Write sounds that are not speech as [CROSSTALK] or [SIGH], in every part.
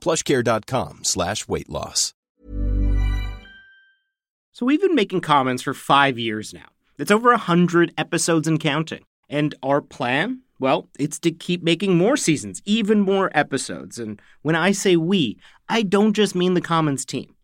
plushcare.com slash weight loss. So we've been making Commons for five years now. It's over a hundred episodes and counting. And our plan? Well, it's to keep making more seasons, even more episodes. And when I say we, I don't just mean the Commons team.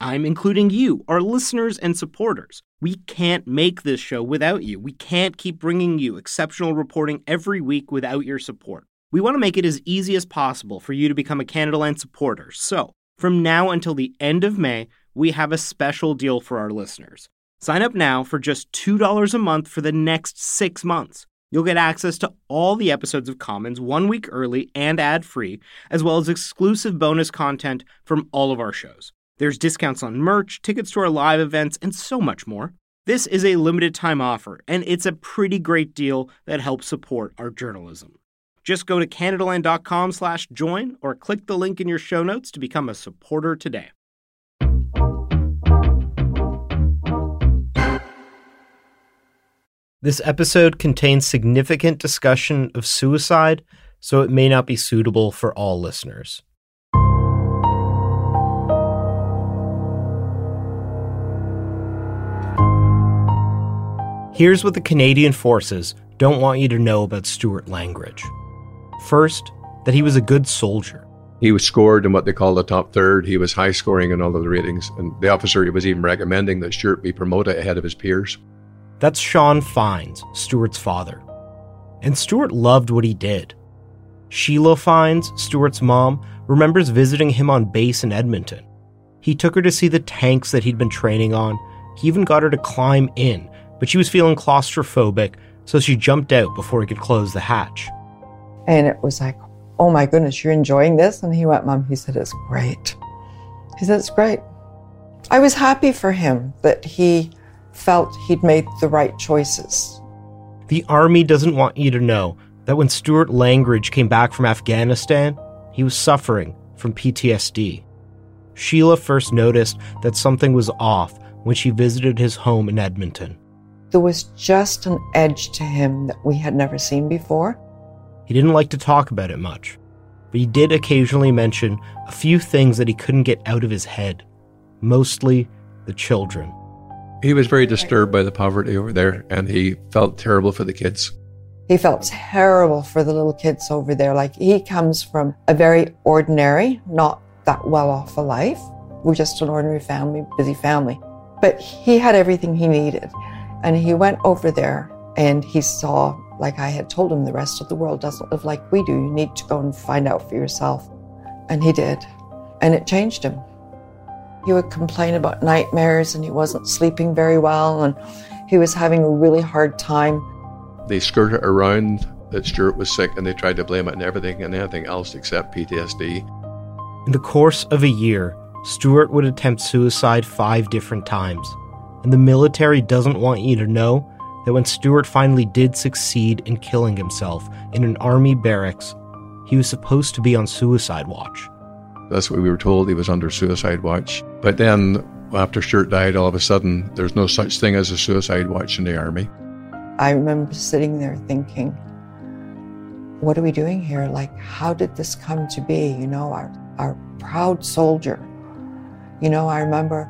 I'm including you, our listeners and supporters. We can't make this show without you. We can't keep bringing you exceptional reporting every week without your support. We want to make it as easy as possible for you to become a Canadaland supporter. So, from now until the end of May, we have a special deal for our listeners. Sign up now for just $2 a month for the next six months. You'll get access to all the episodes of Commons one week early and ad free, as well as exclusive bonus content from all of our shows. There's discounts on merch, tickets to our live events, and so much more. This is a limited time offer, and it's a pretty great deal that helps support our journalism. Just go to canadaland.com slash join or click the link in your show notes to become a supporter today. This episode contains significant discussion of suicide, so it may not be suitable for all listeners. Here's what the Canadian Forces don't want you to know about Stuart Langridge. First, that he was a good soldier. He was scored in what they call the top third. He was high scoring in all of the ratings, and the officer was even recommending that Stuart be promoted ahead of his peers. That's Sean Fynes, Stuart's father. And Stuart loved what he did. Sheila Fynes, Stuart's mom, remembers visiting him on base in Edmonton. He took her to see the tanks that he'd been training on. He even got her to climb in but she was feeling claustrophobic, so she jumped out before he could close the hatch. And it was like, oh my goodness, you're enjoying this? And he went, Mom, he said, it's great. He said, it's great. I was happy for him that he felt he'd made the right choices. The Army doesn't want you to know that when Stuart Langridge came back from Afghanistan, he was suffering from PTSD. Sheila first noticed that something was off when she visited his home in Edmonton. There was just an edge to him that we had never seen before. He didn't like to talk about it much, but he did occasionally mention a few things that he couldn't get out of his head, mostly the children. He was very disturbed by the poverty over there, and he felt terrible for the kids. He felt terrible for the little kids over there. Like he comes from a very ordinary, not that well off a life. We're just an ordinary family, busy family. But he had everything he needed. And he went over there and he saw, like I had told him, the rest of the world doesn't live like we do. You need to go and find out for yourself. And he did. And it changed him. He would complain about nightmares and he wasn't sleeping very well and he was having a really hard time. They skirted around that Stuart was sick and they tried to blame it on everything and anything else except PTSD. In the course of a year, Stuart would attempt suicide five different times and the military doesn't want you to know that when Stuart finally did succeed in killing himself in an army barracks, he was supposed to be on suicide watch. That's what we were told, he was under suicide watch. But then, after Stuart died, all of a sudden, there's no such thing as a suicide watch in the army. I remember sitting there thinking, what are we doing here? Like, how did this come to be? You know, our, our proud soldier. You know, I remember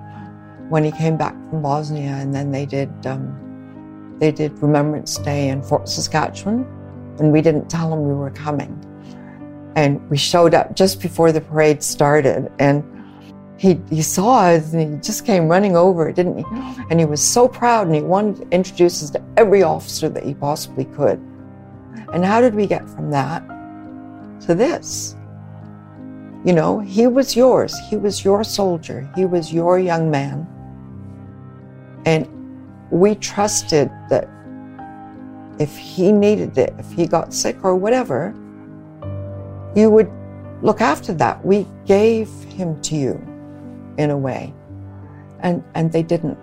when he came back from Bosnia, and then they did um, they did Remembrance Day in Fort Saskatchewan, and we didn't tell him we were coming, and we showed up just before the parade started, and he, he saw us and he just came running over, didn't he? And he was so proud and he wanted to introduce us to every officer that he possibly could. And how did we get from that to this? You know, he was yours. He was your soldier. He was your young man. And we trusted that if he needed it, if he got sick or whatever, you would look after that. We gave him to you in a way. And, and they didn't.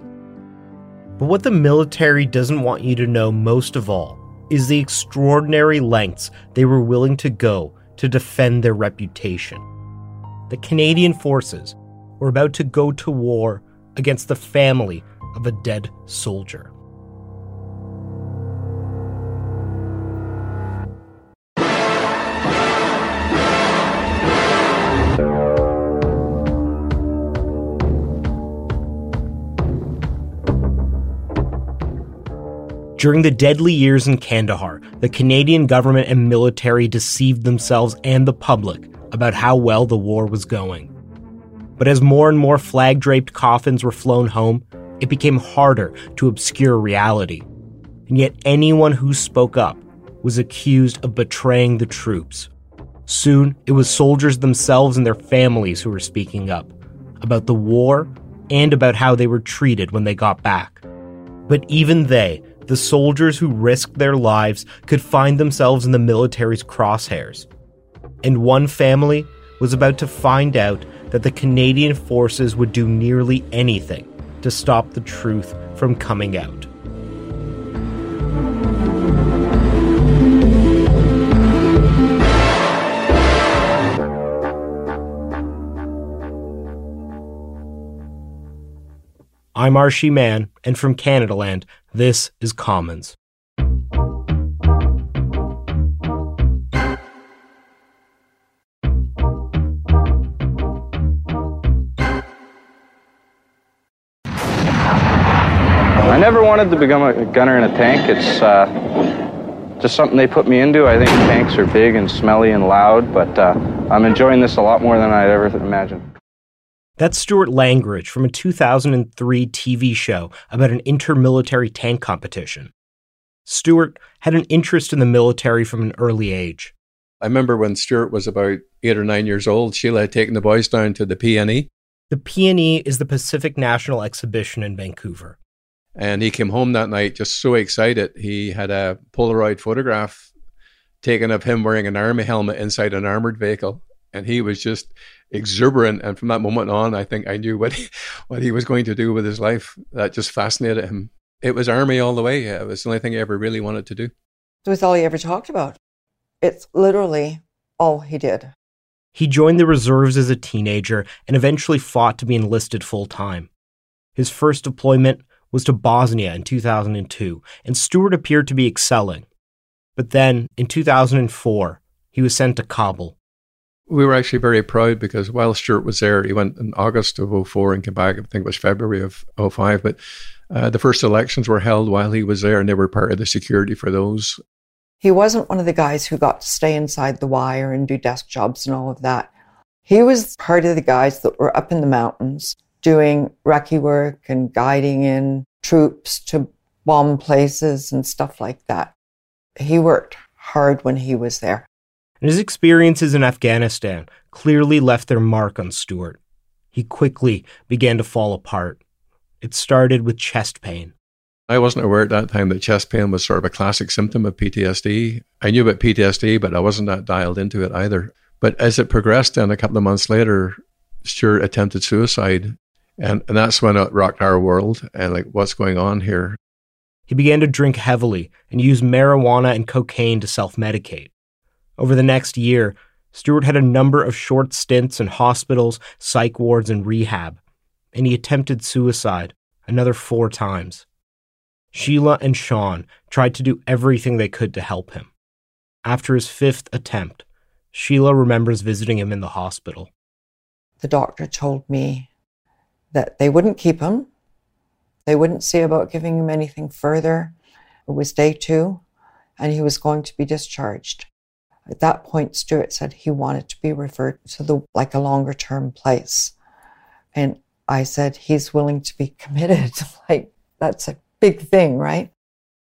But what the military doesn't want you to know most of all is the extraordinary lengths they were willing to go to defend their reputation. The Canadian forces were about to go to war against the family of a dead soldier. During the deadly years in Kandahar, the Canadian government and military deceived themselves and the public about how well the war was going. But as more and more flag draped coffins were flown home, it became harder to obscure reality. And yet, anyone who spoke up was accused of betraying the troops. Soon, it was soldiers themselves and their families who were speaking up about the war and about how they were treated when they got back. But even they, the soldiers who risked their lives could find themselves in the military's crosshairs. And one family was about to find out that the Canadian forces would do nearly anything to stop the truth from coming out. I'm Arshy Mann, and from Canadaland, this is Commons. I never wanted to become a gunner in a tank. It's uh, just something they put me into. I think tanks are big and smelly and loud, but uh, I'm enjoying this a lot more than I'd ever imagined. That's Stuart Langridge from a 2003 TV show about an intermilitary tank competition. Stuart had an interest in the military from an early age. I remember when Stuart was about eight or nine years old, Sheila had taken the boys down to the PNE. The PNE is the Pacific National Exhibition in Vancouver. And he came home that night just so excited. He had a Polaroid photograph taken of him wearing an army helmet inside an armored vehicle. And he was just exuberant. And from that moment on, I think I knew what he, [LAUGHS] what he was going to do with his life. That just fascinated him. It was army all the way. It was the only thing he ever really wanted to do. It was all he ever talked about. It's literally all he did. He joined the reserves as a teenager and eventually fought to be enlisted full time. His first deployment was to Bosnia in 2002, and Stuart appeared to be excelling. But then, in 2004, he was sent to Kabul, we were actually very proud because while Stuart was there, he went in August of 04 and came back, I think it was February of 05. But uh, the first elections were held while he was there, and they were part of the security for those. He wasn't one of the guys who got to stay inside the wire and do desk jobs and all of that. He was part of the guys that were up in the mountains doing recce work and guiding in troops to bomb places and stuff like that. He worked hard when he was there and his experiences in Afghanistan clearly left their mark on Stuart. He quickly began to fall apart. It started with chest pain. I wasn't aware at that time that chest pain was sort of a classic symptom of PTSD. I knew about PTSD, but I wasn't that dialed into it either. But as it progressed, then a couple of months later, Stuart attempted suicide. And, and that's when it rocked our world and like, what's going on here? He began to drink heavily and use marijuana and cocaine to self medicate. Over the next year, Stuart had a number of short stints in hospitals, psych wards, and rehab, and he attempted suicide another four times. Sheila and Sean tried to do everything they could to help him. After his fifth attempt, Sheila remembers visiting him in the hospital. The doctor told me that they wouldn't keep him. They wouldn't see about giving him anything further. It was day two, and he was going to be discharged. At that point, Stuart said he wanted to be referred to the like a longer term place. And I said, he's willing to be committed. [LAUGHS] like, that's a big thing, right?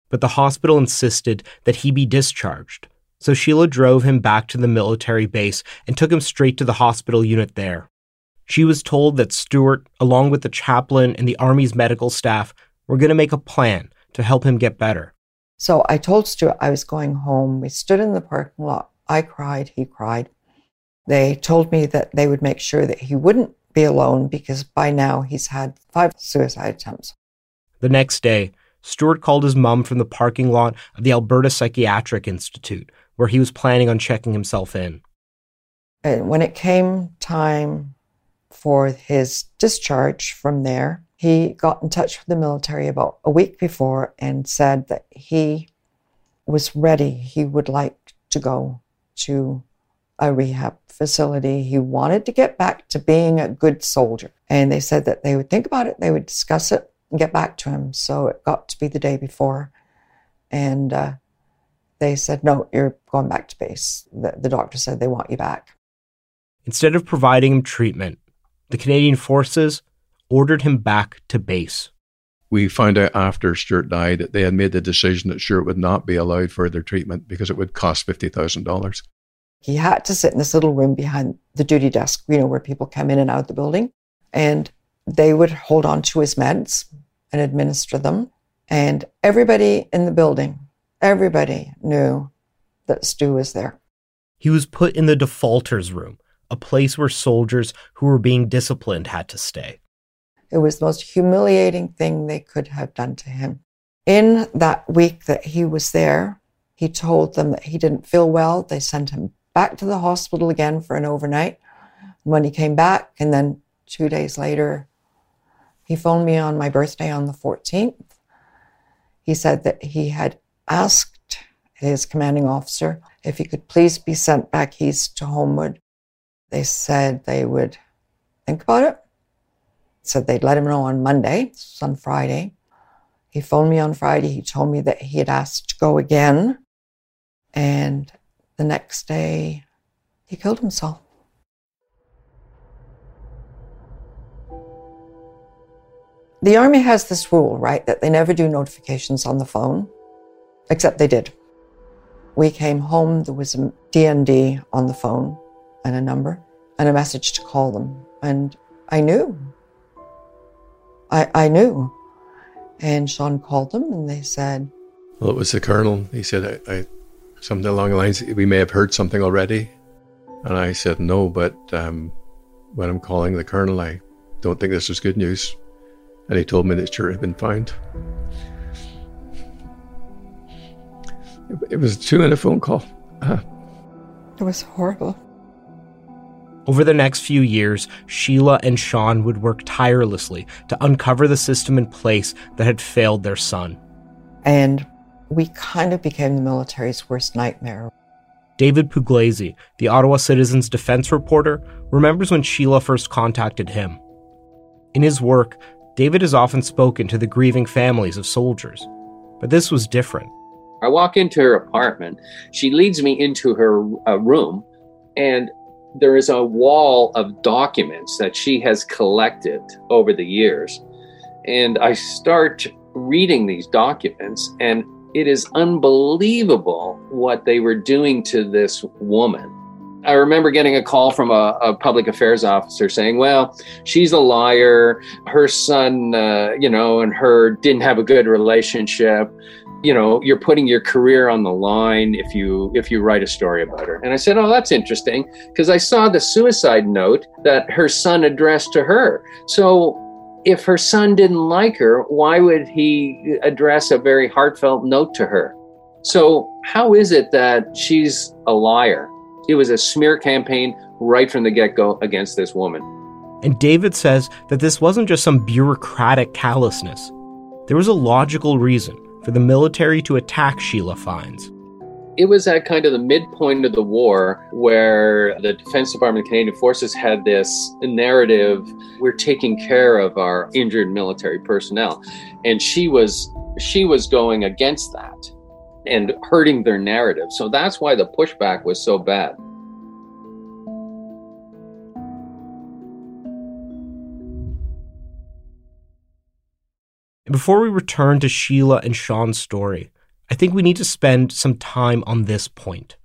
But the hospital insisted that he be discharged. So Sheila drove him back to the military base and took him straight to the hospital unit there. She was told that Stuart, along with the chaplain and the Army's medical staff, were going to make a plan to help him get better. So I told Stuart I was going home. We stood in the parking lot. I cried, he cried. They told me that they would make sure that he wouldn't be alone because by now he's had five suicide attempts. The next day, Stuart called his mom from the parking lot of the Alberta Psychiatric Institute, where he was planning on checking himself in. And when it came time for his discharge from there, he got in touch with the military about a week before and said that he was ready. He would like to go to a rehab facility. He wanted to get back to being a good soldier. And they said that they would think about it, they would discuss it, and get back to him. So it got to be the day before. And uh, they said, no, you're going back to base. The, the doctor said they want you back. Instead of providing him treatment, the Canadian Forces ordered him back to base. We found out after Stuart died that they had made the decision that Stuart would not be allowed further treatment because it would cost $50,000. He had to sit in this little room behind the duty desk, you know, where people come in and out of the building. And they would hold on to his meds and administer them. And everybody in the building, everybody knew that Stu was there. He was put in the defaulters room, a place where soldiers who were being disciplined had to stay. It was the most humiliating thing they could have done to him. In that week that he was there, he told them that he didn't feel well. They sent him back to the hospital again for an overnight. When he came back, and then two days later, he phoned me on my birthday on the 14th. He said that he had asked his commanding officer if he could please be sent back east to Homewood. They said they would think about it said they'd let him know on Monday, on Friday. He phoned me on Friday. He told me that he had asked to go again. And the next day, he killed himself. The Army has this rule, right, that they never do notifications on the phone, except they did. We came home, there was a DND on the phone and a number and a message to call them. And I knew I, I knew. And Sean called them and they said, Well, it was the colonel. He said, I, I something along the lines, we may have heard something already. And I said, No, but um, when I'm calling the colonel, I don't think this is good news. And he told me that Stuart had been found. It was a two minute phone call. Uh, it was horrible. Over the next few years, Sheila and Sean would work tirelessly to uncover the system in place that had failed their son. And we kind of became the military's worst nightmare. David Pugliese, the Ottawa Citizen's defense reporter, remembers when Sheila first contacted him. In his work, David has often spoken to the grieving families of soldiers, but this was different. I walk into her apartment. She leads me into her uh, room, and there is a wall of documents that she has collected over the years. And I start reading these documents, and it is unbelievable what they were doing to this woman. I remember getting a call from a, a public affairs officer saying, "Well, she's a liar. Her son, uh, you know, and her didn't have a good relationship you know you're putting your career on the line if you if you write a story about her. And i said oh that's interesting because i saw the suicide note that her son addressed to her. So if her son didn't like her why would he address a very heartfelt note to her? So how is it that she's a liar? It was a smear campaign right from the get-go against this woman. And david says that this wasn't just some bureaucratic callousness. There was a logical reason for the military to attack Sheila Fynes. It was at kind of the midpoint of the war where the Defense Department of Canadian Forces had this narrative we're taking care of our injured military personnel. And she was she was going against that and hurting their narrative. So that's why the pushback was so bad. Before we return to Sheila and Sean's story, I think we need to spend some time on this point.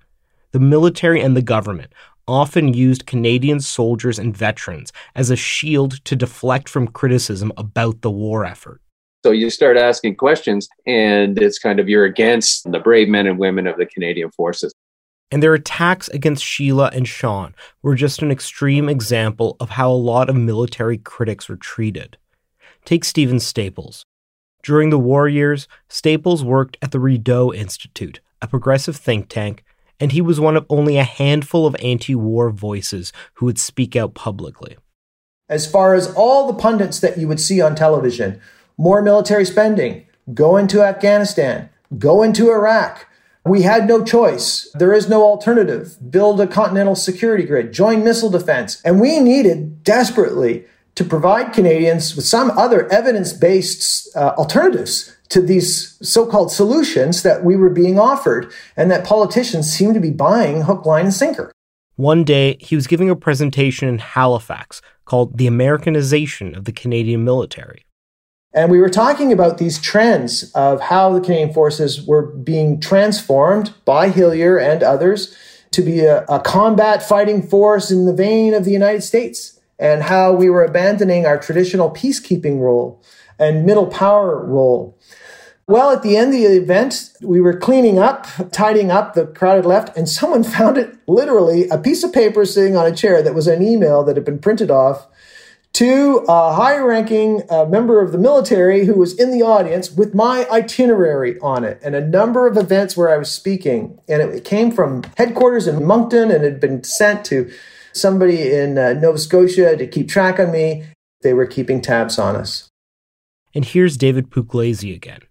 The military and the government often used Canadian soldiers and veterans as a shield to deflect from criticism about the war effort. So you start asking questions, and it's kind of you're against the brave men and women of the Canadian Forces. And their attacks against Sheila and Sean were just an extreme example of how a lot of military critics were treated. Take Stephen Staples. During the war years, Staples worked at the Rideau Institute, a progressive think tank, and he was one of only a handful of anti war voices who would speak out publicly. As far as all the pundits that you would see on television, more military spending, go into Afghanistan, go into Iraq. We had no choice. There is no alternative. Build a continental security grid, join missile defense. And we needed desperately to provide Canadians with some other evidence based uh, alternatives to these so called solutions that we were being offered and that politicians seem to be buying hook, line, and sinker. One day, he was giving a presentation in Halifax called The Americanization of the Canadian Military. And we were talking about these trends of how the Canadian forces were being transformed by Hillier and others to be a, a, combat fighting force in the vein of the United States, and how we were abandoning our traditional peacekeeping role and middle power role. Well, at the end of the event, we were cleaning up, tidying up, the crowded left, and someone [LAUGHS] found it literally a piece of paper sitting on a chair that was an email that had been printed off to a high ranking uh, member of the military who was in the audience with my itinerary on it and a number of events where I was speaking. And it came from headquarters in Moncton and had been sent to somebody in uh, Nova Scotia to keep track on me. They were keeping tabs on us. And here's David Pugliese again.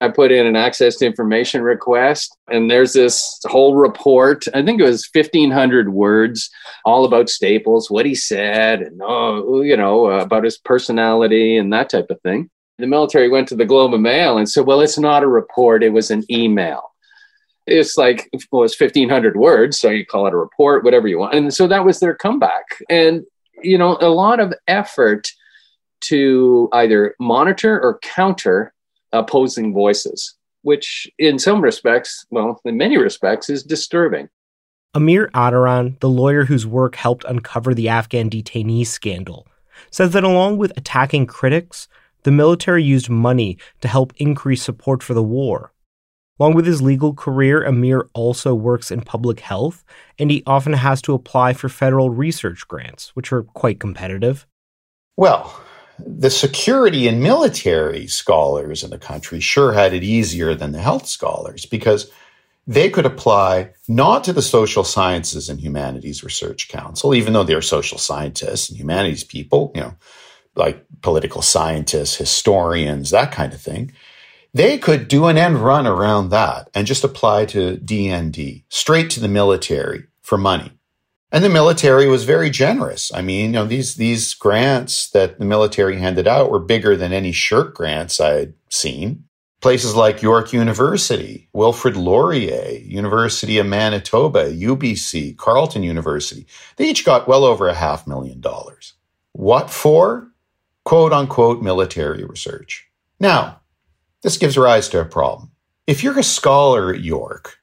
I put in an access to information request, and there's this whole report. I think it was 1,500 words, all about Staples, what he said, and oh, you know, uh, about his personality and that type of thing. The military went to the Globe and Mail and said, "Well, it's not a report; it was an email." It's like well, it's 1,500 words, so you call it a report, whatever you want. And so that was their comeback, and you know, a lot of effort to either monitor or counter opposing voices, which in some respects, well, in many respects, is disturbing. Amir Attaran, the lawyer whose work helped uncover the Afghan detainee scandal, says that along with attacking critics, the military used money to help increase support for the war. Along with his legal career, Amir also works in public health, and he often has to apply for federal research grants, which are quite competitive. Well, the security and military scholars in the country sure had it easier than the health scholars because they could apply not to the Social Sciences and Humanities Research Council, even though they're social scientists and humanities people, you know, like political scientists, historians, that kind of thing. They could do an end run around that and just apply to DND, straight to the military for money. And the military was very generous. I mean, you know, these these grants that the military handed out were bigger than any SSHRC grants I'd seen. Places like York University, Wilfrid Laurier, University of Manitoba, UBC, Carleton University, they each got well over a half million dollars. What for? Quote unquote military research. Now, this gives rise to a problem. If you're a scholar at York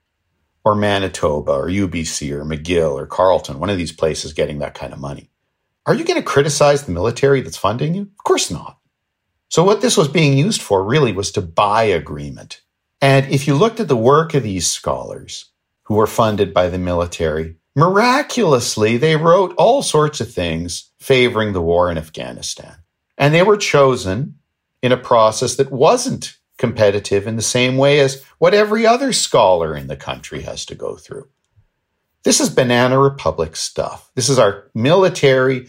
or Manitoba or UBC or McGill or Carleton, one of these places getting that kind of money. Are you going to criticize the military that's funding you? Of course not. So what this was being used for really was to buy agreement. And if you looked at the work of these scholars who were funded by the military, miraculously they wrote all sorts of things favoring the war in Afghanistan. And they were chosen in a process that wasn't competitive in the same way as what every other scholar in the country has to go through. This is Banana Republic stuff. This is our military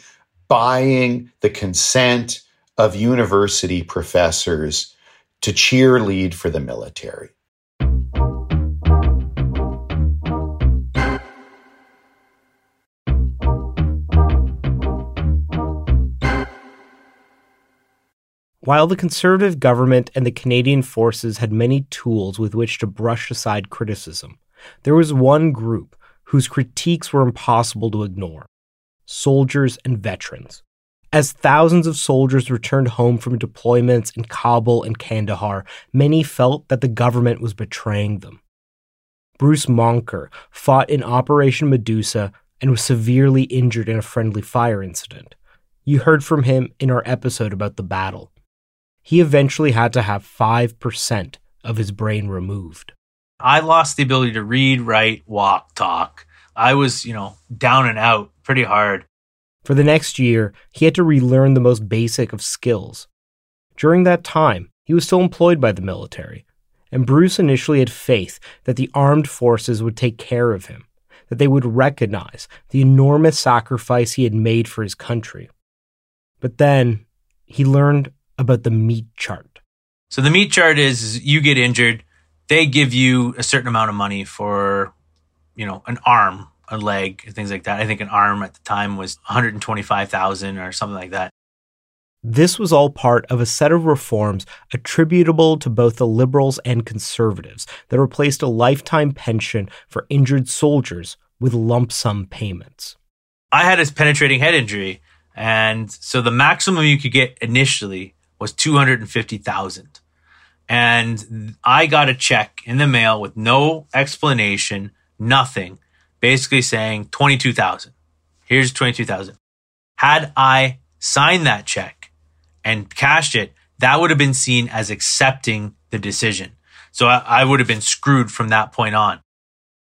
buying the consent of university professors to cheerlead for the military. While the Conservative government and the Canadian forces had many tools with which to brush aside criticism, there was one group whose critiques were impossible to ignore soldiers and veterans. As thousands of soldiers returned home from deployments in Kabul and Kandahar, many felt that the government was betraying them. Bruce Moncur fought in Operation Medusa and was severely injured in a friendly fire incident. You heard from him in our episode about the battle. He eventually had to have 5% of his brain removed. I lost the ability to read, write, walk, talk. I was, you know, down and out pretty hard. For the next year, he had to relearn the most basic of skills. During that time, he was still employed by the military, and Bruce initially had faith that the armed forces would take care of him, that they would recognize the enormous sacrifice he had made for his country. But then he learned about the meat chart. So the meat chart is you get injured, they give you a certain amount of money for, you know, an arm, a leg, things like that. I think an arm at the time was 125,000 or something like that. This was all part of a set of reforms attributable to both the liberals and conservatives that replaced a lifetime pension for injured soldiers with lump sum payments. I had a penetrating head injury, and so the maximum you could get initially was 250,000. And I got a check in the mail with no explanation, nothing, basically saying 22,000. Here's 22,000. Had I signed that check and cashed it, that would have been seen as accepting the decision. So I, I would have been screwed from that point on.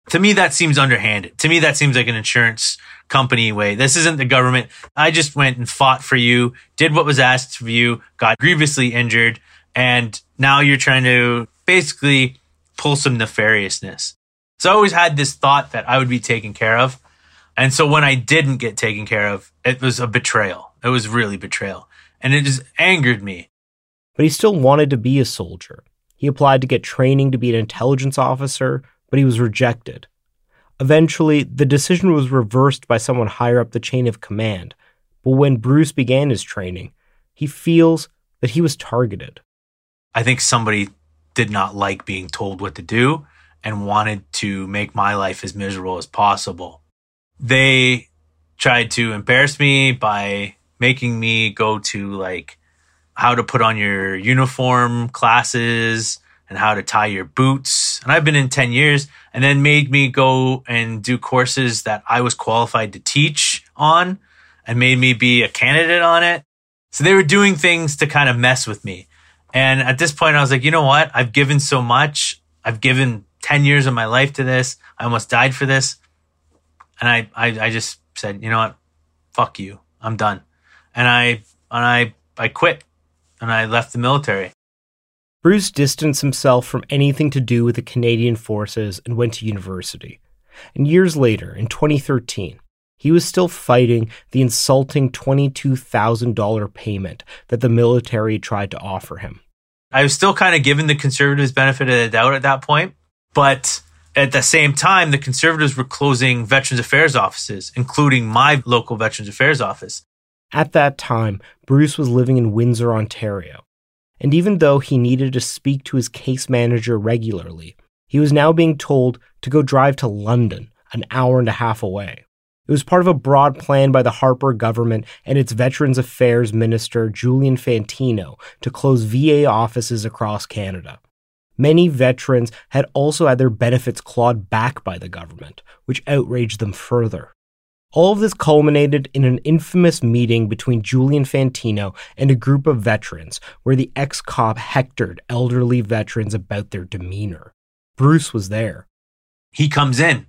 To me, that seems underhanded. To me, that seems like an insurance company way. This isn't the government. I just went and fought for you, did what was asked of you, got grievously injured, and now you're trying to basically pull some nefariousness. So I always had this thought that I would be taken care of. And so when I didn't get taken care of, it was a betrayal. It was really betrayal. And it just angered me. But he still wanted to be a soldier. He applied to get training to be an intelligence officer, but he was rejected. Eventually, the decision was reversed by someone higher up the chain of command. But when Bruce began his training, he feels that he was targeted. I think somebody did not like being told what to do and wanted to make my life as miserable as possible. They tried to embarrass me by making me go to like how to put on your uniform classes and how to tie your boots. And I've been in 10 years and then made me go and do courses that I was qualified to teach on and made me be a candidate on it. So they were doing things to kind of mess with me. And at this point, I was like, you know what? I've given so much. I've given 10 years of my life to this. I almost died for this. And I, I, I just said, you know what? Fuck you. I'm done. And I, and I, I quit and I left the military. Bruce distanced himself from anything to do with the Canadian forces and went to university. And years later, in 2013, he was still fighting the insulting $22,000 payment that the military tried to offer him. I was still kind of giving the conservatives benefit of the doubt at that point, but at the same time, the conservatives were closing Veterans Affairs offices, including my local Veterans Affairs office. At that time, Bruce was living in Windsor, Ontario. And even though he needed to speak to his case manager regularly, he was now being told to go drive to London, an hour and a half away. It was part of a broad plan by the Harper government and its Veterans Affairs Minister, Julian Fantino, to close VA offices across Canada. Many veterans had also had their benefits clawed back by the government, which outraged them further. All of this culminated in an infamous meeting between Julian Fantino and a group of veterans, where the ex cop hectored elderly veterans about their demeanor. Bruce was there. He comes in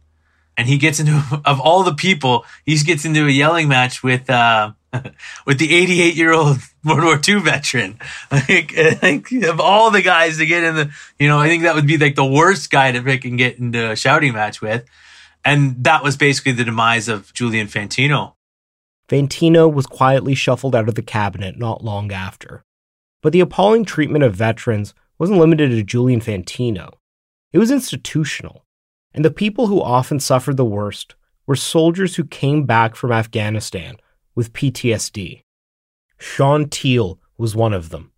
and he gets into [LAUGHS] of all the people, he gets into a yelling match with uh, [LAUGHS] with the 88 year old [LAUGHS] World War II veteran. Like, like, of all the guys to get in the, you know, I think that would be like the worst guy to pick and get into a shouting match with. And that was basically the demise of Julian Fantino. Fantino was quietly shuffled out of the cabinet not long after. But the appalling treatment of veterans wasn't limited to Julian Fantino. It was institutional and the people who often suffered the worst were soldiers who came back from Afghanistan with PTSD. Sean Teal was one of them.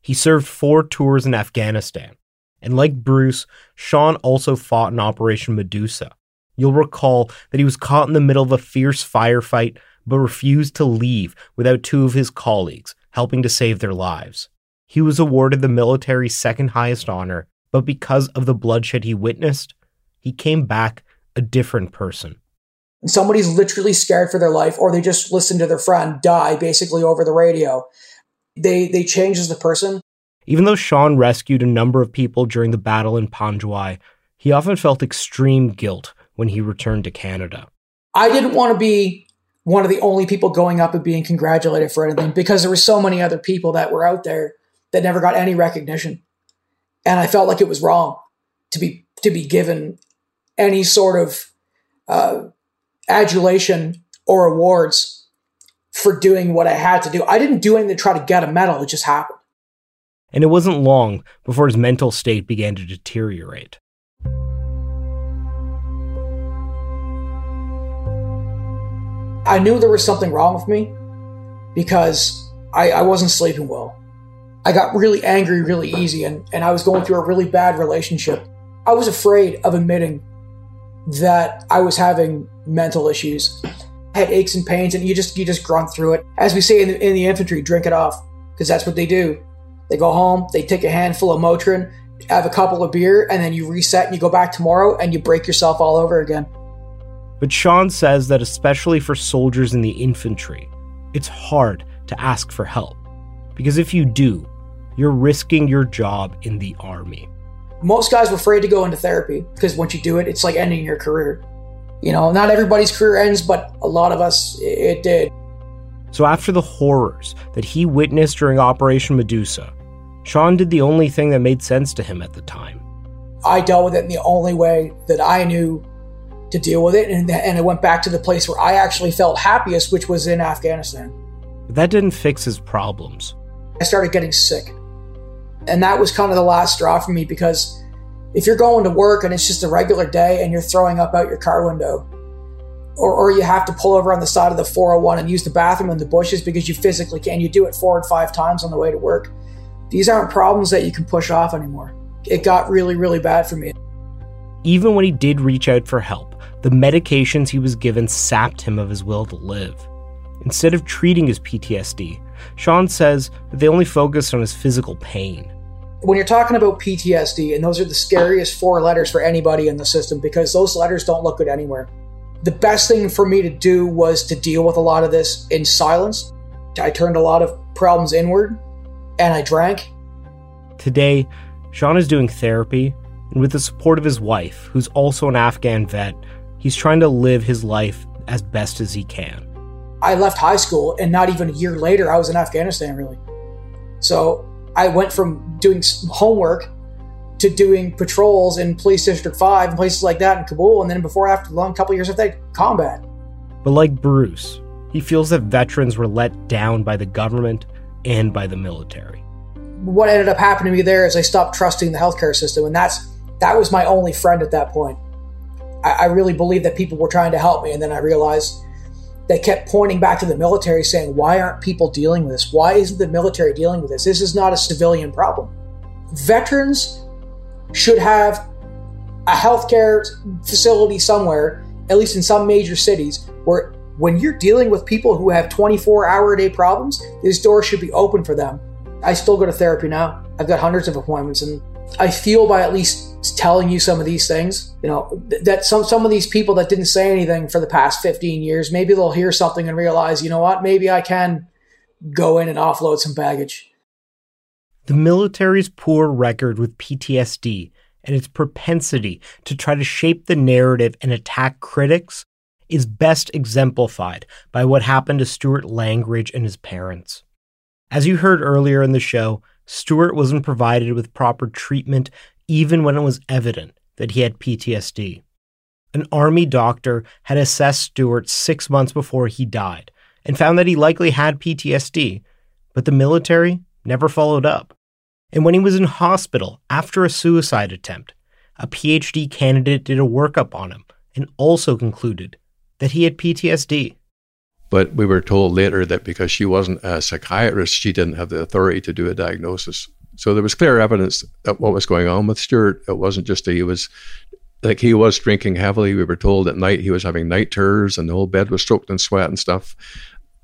He served four tours in Afghanistan, and like Bruce, Sean also fought in Operation Medusa. You'll recall that he was caught in the middle of a fierce firefight, but refused to leave without two of his colleagues helping to save their lives. He was awarded the military's second highest honor, but because of the bloodshed he witnessed, he came back a different person. Somebody's literally scared for their life, or they just listen to their friend die basically over the radio. They they change as the person. Even though Sean rescued a number of people during the battle in Panjwai, he often felt extreme guilt when he returned to Canada. I didn't want to be one of the only people going up and being congratulated for anything because there were so many other people that were out there that never got any recognition. And I felt like it was wrong to be to be given any sort of uh, adulation or awards for doing what I had to do. I didn't do anything to try to get a medal; it just happened. And it wasn't long before his mental state began to deteriorate. I knew there was something wrong with me because I, I wasn't sleeping well. I got really angry really easy and, and I was going through a really bad relationship. I was afraid of admitting that I was having mental issues. Had aches and pains and you just you just grunt through it. As we say in the, in the infantry, drink it off because that's what they do. They go home, they take a handful of Motrin, have a couple of beer, and then you reset and you go back tomorrow and you break yourself all over again. But Sean says that especially for soldiers in the infantry, it's hard to ask for help. Because if you do, you're risking your job in the army. Most guys were afraid to go into therapy because once you do it, it's like ending your career. You know, not everybody's career ends, but a lot of us, it did. So after the horrors that he witnessed during Operation Medusa, Sean did the only thing that made sense to him at the time. I dealt with it in the only way that I knew to deal with it. And, and it went back to the place where I actually felt happiest, which was in Afghanistan. That didn't fix his problems. I started getting sick. And that was kind of the last straw for me because if you're going to work and it's just a regular day and you're throwing up out your car window, or, or you have to pull over on the side of the 401 and use the bathroom in the bushes because you physically can, you do it four and five times on the way to work. These aren't problems that you can push off anymore. It got really, really bad for me. Even when he did reach out for help, the medications he was given sapped him of his will to live. Instead of treating his PTSD, Sean says that they only focused on his physical pain. When you're talking about PTSD, and those are the scariest four letters for anybody in the system because those letters don't look good anywhere. The best thing for me to do was to deal with a lot of this in silence. I turned a lot of problems inward and I drank. Today, Sean is doing therapy, and with the support of his wife, who's also an Afghan vet, he's trying to live his life as best as he can. I left high school, and not even a year later, I was in Afghanistan, really. So I went from doing homework to doing patrols in Police District 5 and places like that in Kabul, and then before, after a long couple years of that, combat. But like Bruce, he feels that veterans were let down by the government and by the military. What ended up happening to me there is I stopped trusting the healthcare system, and that's that was my only friend at that point. I, I really believed that people were trying to help me, and then I realized they kept pointing back to the military saying, Why aren't people dealing with this? Why isn't the military dealing with this? This is not a civilian problem. Veterans should have a healthcare facility somewhere, at least in some major cities, where when you're dealing with people who have 24 hour a day problems, this door should be open for them. I still go to therapy now. I've got hundreds of appointments, and I feel by at least telling you some of these things, you know, that some some of these people that didn't say anything for the past 15 years, maybe they'll hear something and realize, you know what, maybe I can go in and offload some baggage. The military's poor record with PTSD and its propensity to try to shape the narrative and attack critics is best exemplified by what happened to Stuart Langridge and his parents. As you heard earlier in the show, Stuart wasn't provided with proper treatment even when it was evident that he had PTSD. An army doctor had assessed Stuart six months before he died and found that he likely had PTSD, but the military never followed up. And when he was in hospital after a suicide attempt, a PhD candidate did a workup on him and also concluded that he had PTSD. But we were told later that because she wasn't a psychiatrist, she didn't have the authority to do a diagnosis. So there was clear evidence of what was going on with Stuart. It wasn't just that he was Like he was drinking heavily. We were told at night he was having night terrors and the whole bed was soaked in sweat and stuff.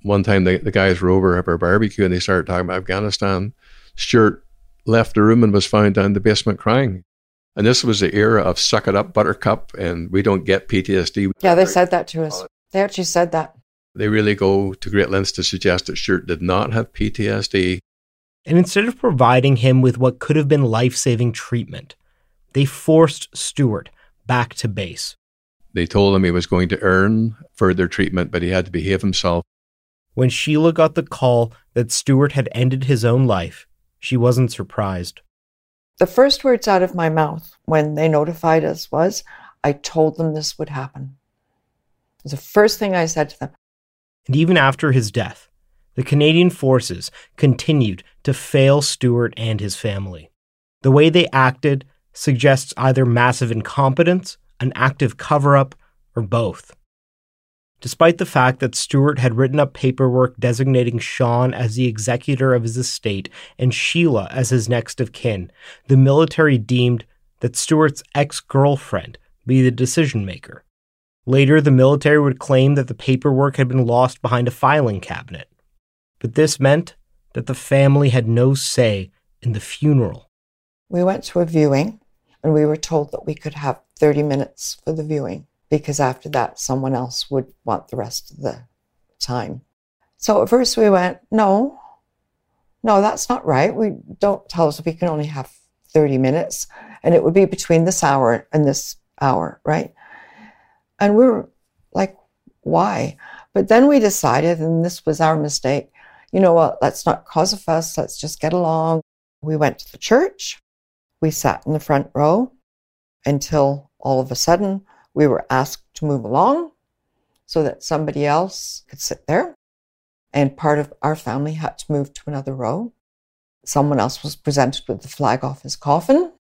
One time the, the guys were over at our barbecue and they started talking about Afghanistan. Stuart left the room and was found down the basement crying. And this was the era of suck it up, buttercup, and we don't get PTSD. Yeah, they said that to us. They actually said that. They really go to great lengths to suggest that Stuart did not have PTSD. And instead of providing him with what could have been life saving treatment, they forced Stuart back to base. They told him he was going to earn further treatment, but he had to behave himself. When Sheila got the call that Stuart had ended his own life, she wasn't surprised. The first words out of my mouth when they notified us was, I told them this would happen. It was the first thing I said to them. And even after his death, the Canadian forces continued to fail Stuart and his family. The way they acted suggests either massive incompetence, an active cover up, or both. Despite the fact that Stuart had written up paperwork designating Sean as the executor of his estate and Sheila as his next of kin, the military deemed that Stuart's ex girlfriend be the decision maker. Later, the military would claim that the paperwork had been lost behind a filing cabinet. But this meant that the family had no say in the funeral. We went to a viewing and we were told that we could have 30 minutes for the viewing because after that, someone else would want the rest of the time. So at first we went, no, no, that's not right. We don't tell us we can only have 30 minutes. And it would be between this hour and this hour, right? And we were like, why? But then we decided, and this was our mistake, you know what, let's not cause a fuss, let's just get along. We went to the church, we sat in the front row until all of a sudden we were asked to move along so that somebody else could sit there. And part of our family had to move to another row. Someone else was presented with the flag off his coffin.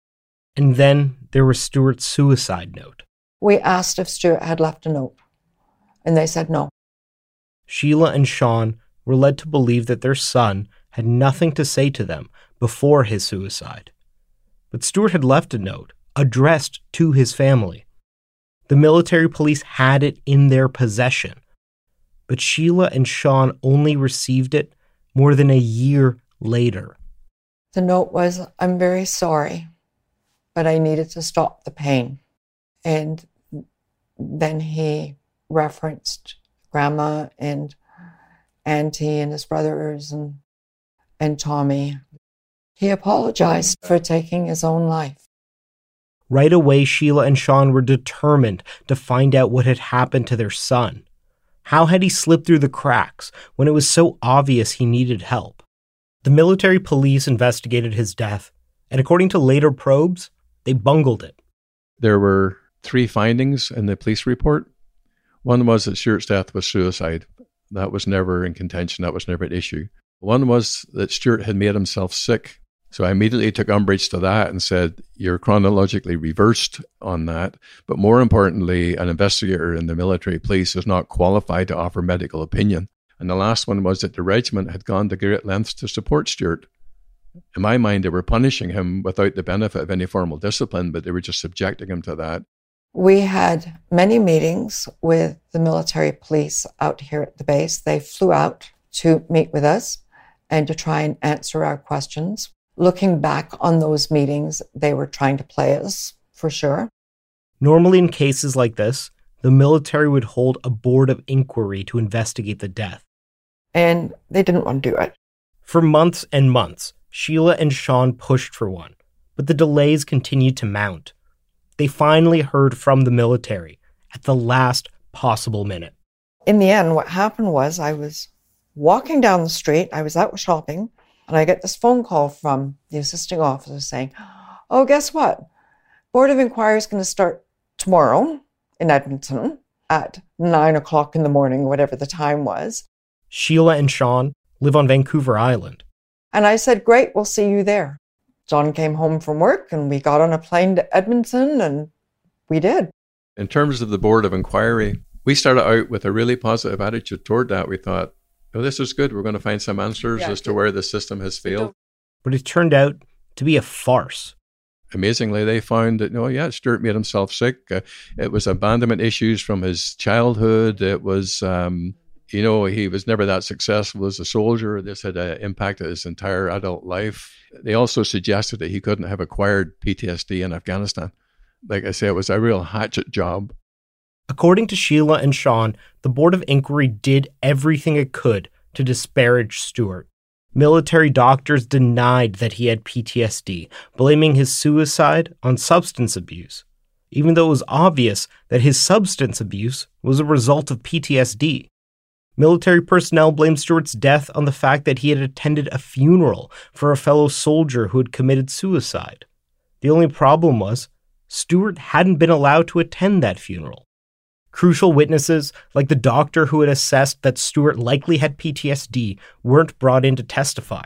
And then there was Stuart's suicide note. We asked if Stuart had left a note, and they said no. Sheila and Sean were led to believe that their son had nothing to say to them before his suicide. But Stuart had left a note addressed to his family. The military police had it in their possession, but Sheila and Sean only received it more than a year later. The note was I'm very sorry, but I needed to stop the pain. And then he referenced grandma and auntie and his brothers and, and Tommy. He apologized for taking his own life. Right away, Sheila and Sean were determined to find out what had happened to their son. How had he slipped through the cracks when it was so obvious he needed help? The military police investigated his death, and according to later probes, they bungled it. There were three findings in the police report. One was that Stuart's death was suicide. That was never in contention, that was never an issue. One was that Stuart had made himself sick so I immediately took umbrage to that and said, You're chronologically reversed on that. But more importantly, an investigator in the military police is not qualified to offer medical opinion. And the last one was that the regiment had gone to great lengths to support Stuart. In my mind, they were punishing him without the benefit of any formal discipline, but they were just subjecting him to that. We had many meetings with the military police out here at the base. They flew out to meet with us and to try and answer our questions looking back on those meetings, they were trying to play us for sure. Normally, in cases like this, the military would hold a board of inquiry to investigate the death. And they didn't want to do it. For months and months, Sheila and Sean pushed for one, but the delays continued to mount. They finally heard from the military at the last possible minute. In the end, what happened was I was walking down the street, I was out shopping, and I get this phone call from the assisting officer saying, Oh, guess what? Board of Inquiry is going to start tomorrow in Edmonton at nine o'clock in the morning, whatever the time was. Sheila and Sean live on Vancouver Island. And I said, Great, we'll see you there. John came home from work and we got on a plane to Edmonton and we did. In terms of the Board of Inquiry, we started out with a really positive attitude toward that. We thought, oh, this is good. We're going to find some answers yeah, as to where the system has failed. But it turned out to be a farce. amazingly, they found that, oh, yeah, Stuart made himself sick. Uh, it was abandonment issues from his childhood. It was, um, you know, he was never that successful as a soldier. This had uh, impacted his entire adult life. They also suggested that he couldn't have acquired PTSD in Afghanistan. Like I say, it was a real hatchet job. According to Sheila and Sean, the Board of Inquiry did everything it could to disparage Stuart. Military doctors denied that he had PTSD, blaming his suicide on substance abuse, even though it was obvious that his substance abuse was a result of PTSD. Military personnel blamed Stuart's death on the fact that he had attended a funeral for a fellow soldier who had committed suicide. The only problem was, Stuart hadn't been allowed to attend that funeral. Crucial witnesses, like the doctor who had assessed that Stuart likely had PTSD, weren't brought in to testify.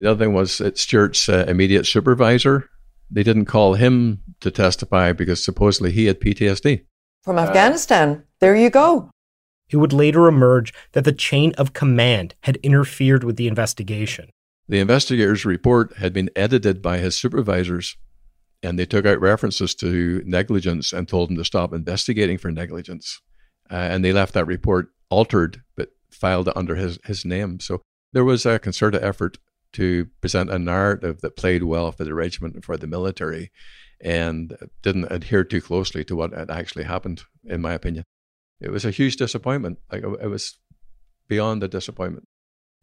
The other thing was that Stuart's uh, immediate supervisor, they didn't call him to testify because supposedly he had PTSD. From Afghanistan. There you go. It would later emerge that the chain of command had interfered with the investigation. The investigator's report had been edited by his supervisors and they took out references to negligence and told him to stop investigating for negligence. Uh, and they left that report altered, but filed under his, his name. So there was a concerted effort to present a narrative that played well for the regiment and for the military and didn't adhere too closely to what had actually happened, in my opinion. It was a huge disappointment. Like it was beyond a disappointment.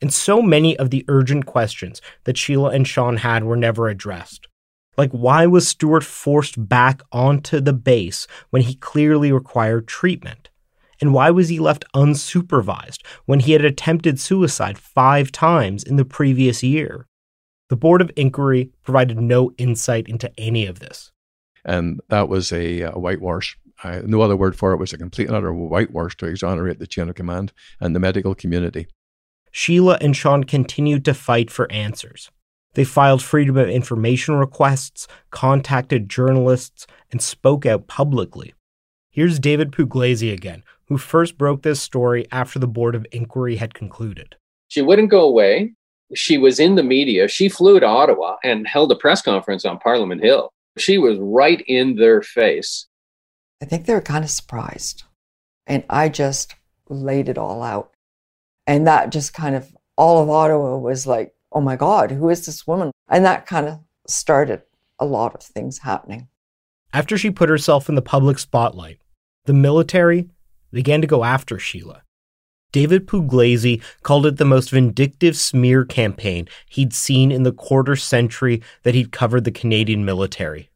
And so many of the urgent questions that Sheila and Sean had were never addressed. Like, why was Stuart forced back onto the base when he clearly required treatment? And why was he left unsupervised when he had attempted suicide five times in the previous year? The Board of Inquiry provided no insight into any of this. And that was a, a whitewash. I, no other word for it was a complete and utter whitewash to exonerate the chain of command and the medical community. Sheila and Sean continued to fight for answers. They filed Freedom of Information requests, contacted journalists, and spoke out publicly. Here's David Pugliese again, who first broke this story after the Board of Inquiry had concluded. She wouldn't go away. She was in the media. She flew to Ottawa and held a press conference on Parliament Hill. She was right in their face. I think they were kind of surprised. And I just laid it all out. And that just kind of, all of Ottawa was like, oh my God, who is this woman? And that kind of started a lot of things happening. After she put herself in the public spotlight, the military began to go after Sheila. David Pugliese called it the most vindictive smear campaign he'd seen in the quarter century that he'd covered the Canadian military.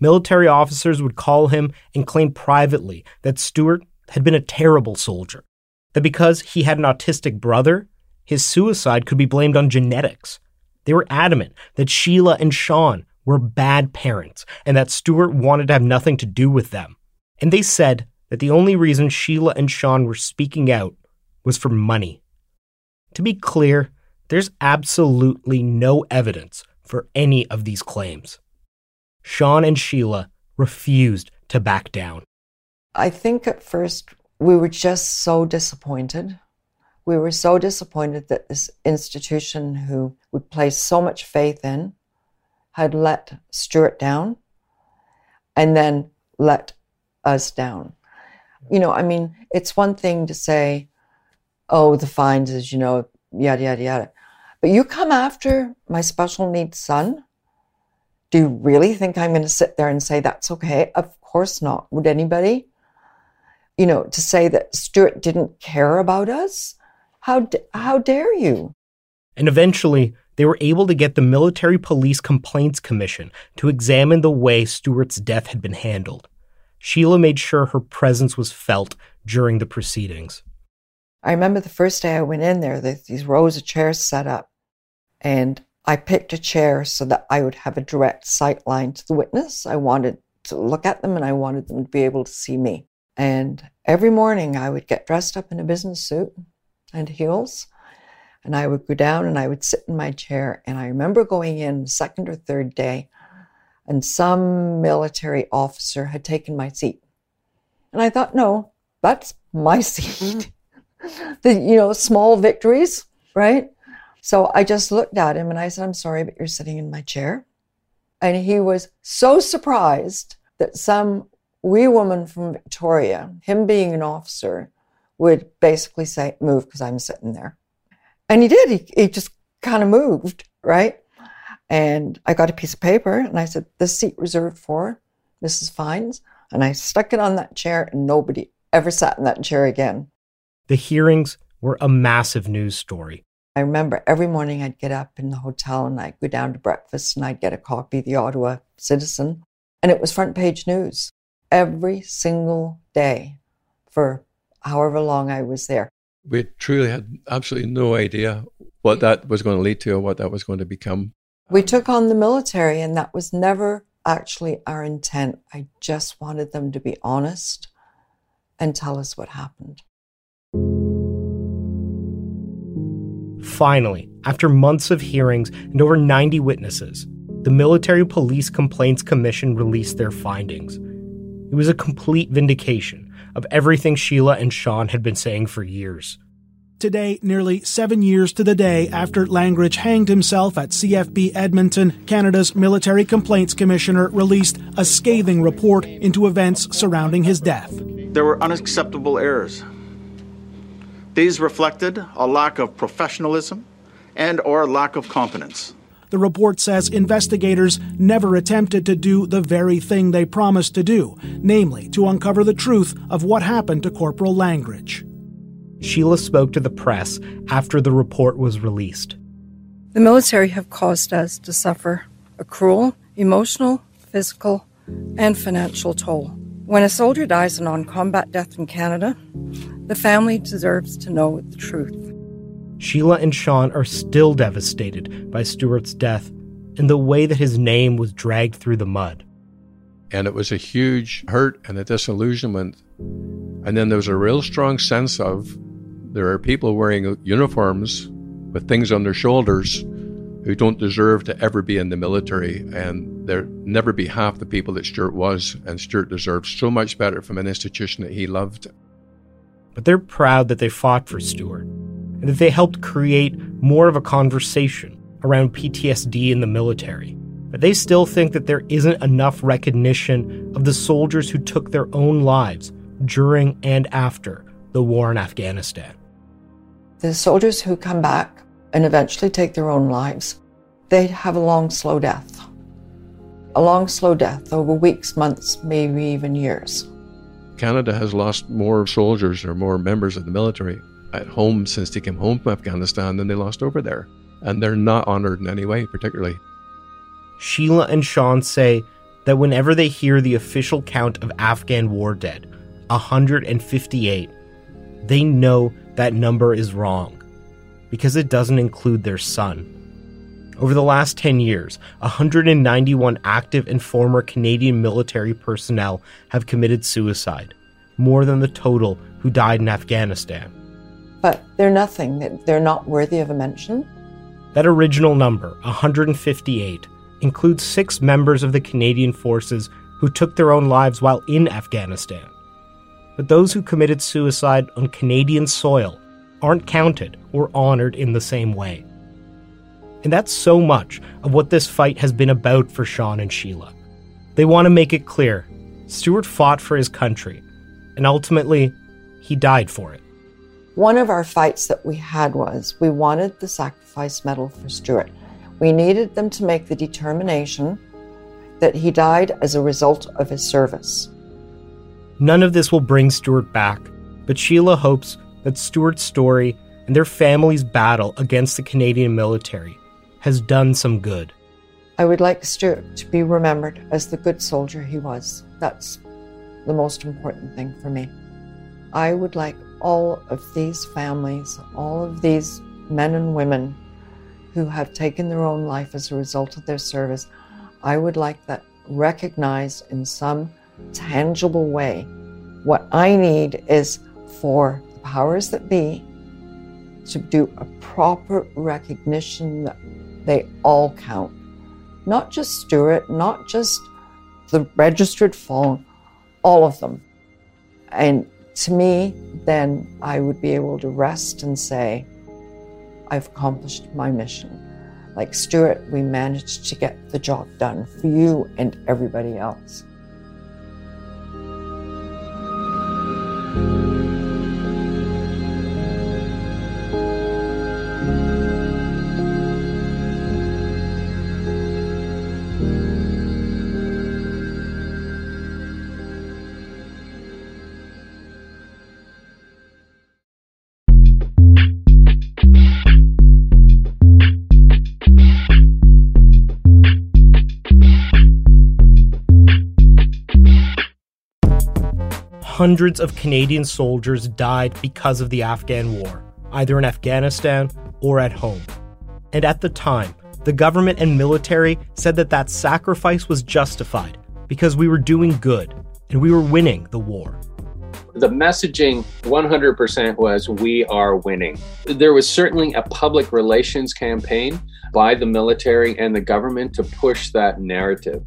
Military officers would call him and claim privately that Stuart had been a terrible soldier, that because he had an autistic brother, his suicide could be blamed on genetics. They were adamant that Sheila and Sean were bad parents and that Stuart wanted to have nothing to do with them. And they said that the only reason Sheila and Sean were speaking out was for money. To be clear, there's absolutely no evidence for any of these claims. Sean and Sheila refused to back down. I think at first we were just so disappointed we were so disappointed that this institution, who we placed so much faith in, had let Stuart down and then let us down. You know, I mean, it's one thing to say, oh, the Fynes is, you know, yada, yada, yada. But you come after my special needs son? Do you really think I'm going to sit there and say that's okay? Of course not. Would anybody? You know, to say that Stuart didn't care about us? How, d- how dare you? And eventually, they were able to get the Military Police Complaints Commission to examine the way Stuart's death had been handled. Sheila made sure her presence was felt during the proceedings. I remember the first day I went in there, there's these rows of chairs set up, and I picked a chair so that I would have a direct sight line to the witness. I wanted to look at them and I wanted them to be able to see me. And every morning I would get dressed up in a business suit, and heels. And I would go down and I would sit in my chair. And I remember going in second or third day, and some military officer had taken my seat. And I thought, no, that's my [LAUGHS] seat. Mm-hmm. the, you know, small victories, right? So I just looked at him and I said, I'm sorry, but you're sitting in my chair. And he was so surprised that some wee woman from Victoria, him being an officer, would basically say, Move, because I'm sitting there. And he did. He, he just kind of moved, right? And I got a piece of paper and I said, This seat reserved for Mrs. Fynes. And I stuck it on that chair, and nobody ever sat in that chair again. The hearings were a massive news story. I remember every morning I'd get up in the hotel and I'd go down to breakfast and I'd get a copy of the Ottawa Citizen. And it was front page news every single day for however long I was there. We truly had absolutely no idea what that was going to lead to or what that was going to become. We took on the military, and that was never actually our intent. I just wanted them to be honest and tell us what happened. Finally, after months of hearings and over 90 witnesses, the Military Police Complaints Commission released their findings. It was a complete vindication of everything Sheila and Sean had been saying for years. Today, nearly seven years to the day after Langridge hanged himself at CFB Edmonton, Canada's Military Complaints Commissioner released a scathing report into events surrounding his death. There were unacceptable errors. These reflected a lack of professionalism and or a lack of competence. The report says investigators never attempted to do the very thing they promised to do, namely to uncover the truth of what happened to Corporal Langridge. Sheila spoke to the press after the report was released. The military have caused us to suffer a cruel, emotional, physical, and financial toll. When a soldier dies a non combat death in Canada, the family deserves to know the truth. Sheila and Sean are still devastated by Stuart's death and the way that his name was dragged through the mud. And it was a huge hurt and a disillusionment. And then there was a real strong sense of there are people wearing uniforms with things on their shoulders who don't deserve to ever be in the military, and there never be half the people that Stuart was, and Stuart deserves so much better from an institution that he loved. But they're proud that they fought for Stuart, and that they helped create more of a conversation around PTSD in the military. But they still think that there isn't enough recognition of the soldiers who took their own lives during and after the war in Afghanistan. The soldiers who come back and eventually take their own lives, they have a long, slow death. A long, slow death over weeks, months, maybe even years. Canada has lost more soldiers or more members of the military at home since they came home from Afghanistan than they lost over there. And they're not honored in any way, particularly. Sheila and Sean say that whenever they hear the official count of Afghan war dead, 158, they know that number is wrong because it doesn't include their son. Over the last 10 years, 191 active and former Canadian military personnel have committed suicide, more than the total who died in Afghanistan. But they're nothing, they're not worthy of a mention. That original number, 158, includes six members of the Canadian forces who took their own lives while in Afghanistan but those who committed suicide on Canadian soil aren't counted or honored in the same way. And that's so much of what this fight has been about for Sean and Sheila. They want to make it clear Stuart fought for his country, and ultimately, he died for it. One of our fights that we had was we wanted the sacrifice medal for Stuart. We needed them to make the determination that he died as a result of his service. None of this will bring Stuart back, but Sheila hopes that Stuart's story and their family's battle against the Canadian military has done some good. I would like Stuart to be remembered as the good soldier he was. That's the most important thing for me. I would like all of these families, all of these men and women who have taken their own life as a result of their service, I would like that recognized in some tangible way. What I need is for the powers that be to do a proper recognition that they all count. Not just Stuart, not just the registered phone, all of them. And to me, then I would be able to rest and say, I've accomplished my mission. like Stuart, we managed to get the job done for you and everybody else. Hundreds of Canadian soldiers died because of the Afghan war, either in Afghanistan or at home. And at the time, the government and military said that that sacrifice was justified because we were doing good and we were winning the war. The messaging 100% was we are winning. There was certainly a public relations campaign by the military and the government to push that narrative.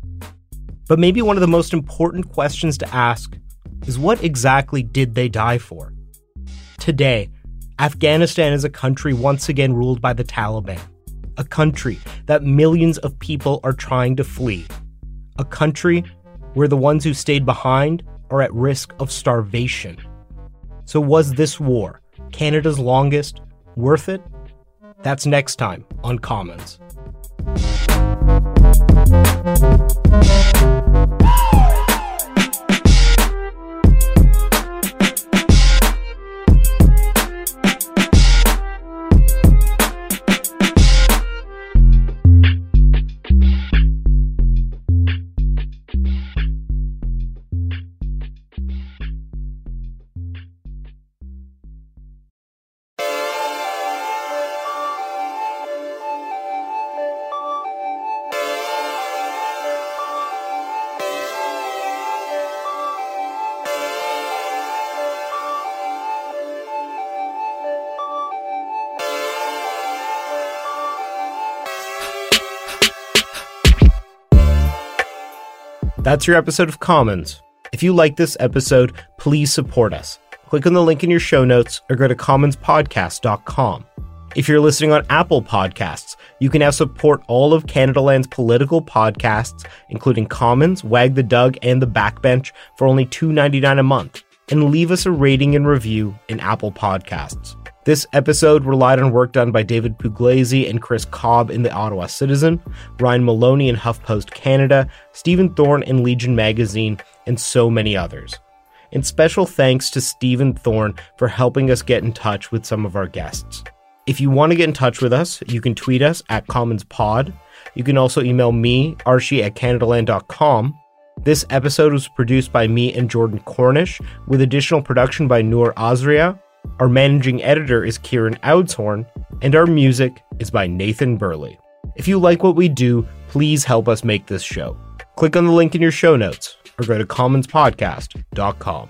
But maybe one of the most important questions to ask is what exactly did they die for? Today, Afghanistan is a country once again ruled by the Taliban, a country that millions of people are trying to flee, a country where the ones who stayed behind are at risk of starvation. So, was this war, Canada's longest, worth it? That's next time on Commons. That's your episode of Commons. If you like this episode, please support us. Click on the link in your show notes or go to commonspodcast.com. If you're listening on Apple Podcasts, you can now support all of Canadaland's political podcasts, including Commons, Wag the Dog, and The Backbench, for only $2.99 a month, and leave us a rating and review in Apple Podcasts. This episode relied on work done by David Pugliese and Chris Cobb in the Ottawa Citizen, Ryan Maloney in HuffPost Canada, Stephen Thorne in Legion Magazine, and so many others. And special thanks to Stephen Thorne for helping us get in touch with some of our guests. If you want to get in touch with us, you can tweet us at CommonsPod. You can also email me, Archie at CanadaLand.com. This episode was produced by me and Jordan Cornish, with additional production by Noor Azrieh. Our managing editor is Kieran Oudshoorn, and our music is by Nathan Burley. If you like what we do, please help us make this show. Click on the link in your show notes or go to commonspodcast.com.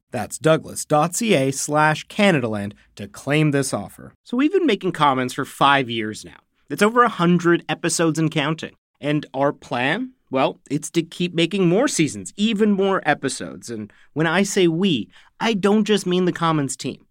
That's douglas.ca slash Canadaland to claim this offer. So we've been making Commons for five years now. It's over a hundred episodes and counting. And our plan? Well, it's to keep making more seasons, even more episodes. And when I say we, I don't just mean the Commons team.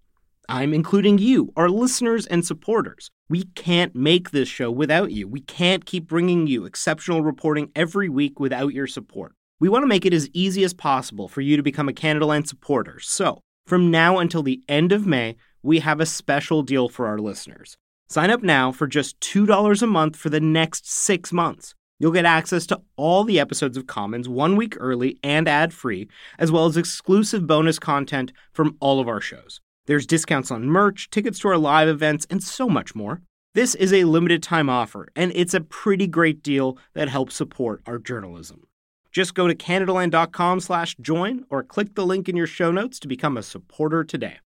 I'm including you, our listeners and supporters. We can't make this show without you. We can't keep bringing you exceptional reporting every week without your support. We want to make it as easy as possible for you to become a Canadaland supporter. So, from now until the end of May, we have a special deal for our listeners. Sign up now for just $2 a month for the next six months. You'll get access to all the episodes of Commons one week early and ad free, as well as exclusive bonus content from all of our shows. There's discounts on merch, tickets to our live events, and so much more. This is a limited time offer, and it's a pretty great deal that helps support our journalism. Just go to CanadaLand.com slash join or click the link in your show notes to become a supporter today.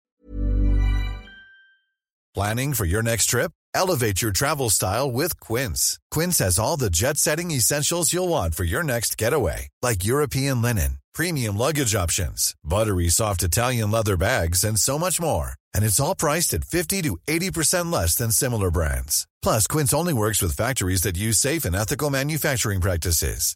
Planning for your next trip? Elevate your travel style with Quince. Quince has all the jet-setting essentials you'll want for your next getaway, like European linen, premium luggage options, buttery soft Italian leather bags, and so much more. And it's all priced at 50 to 80% less than similar brands. Plus, Quince only works with factories that use safe and ethical manufacturing practices.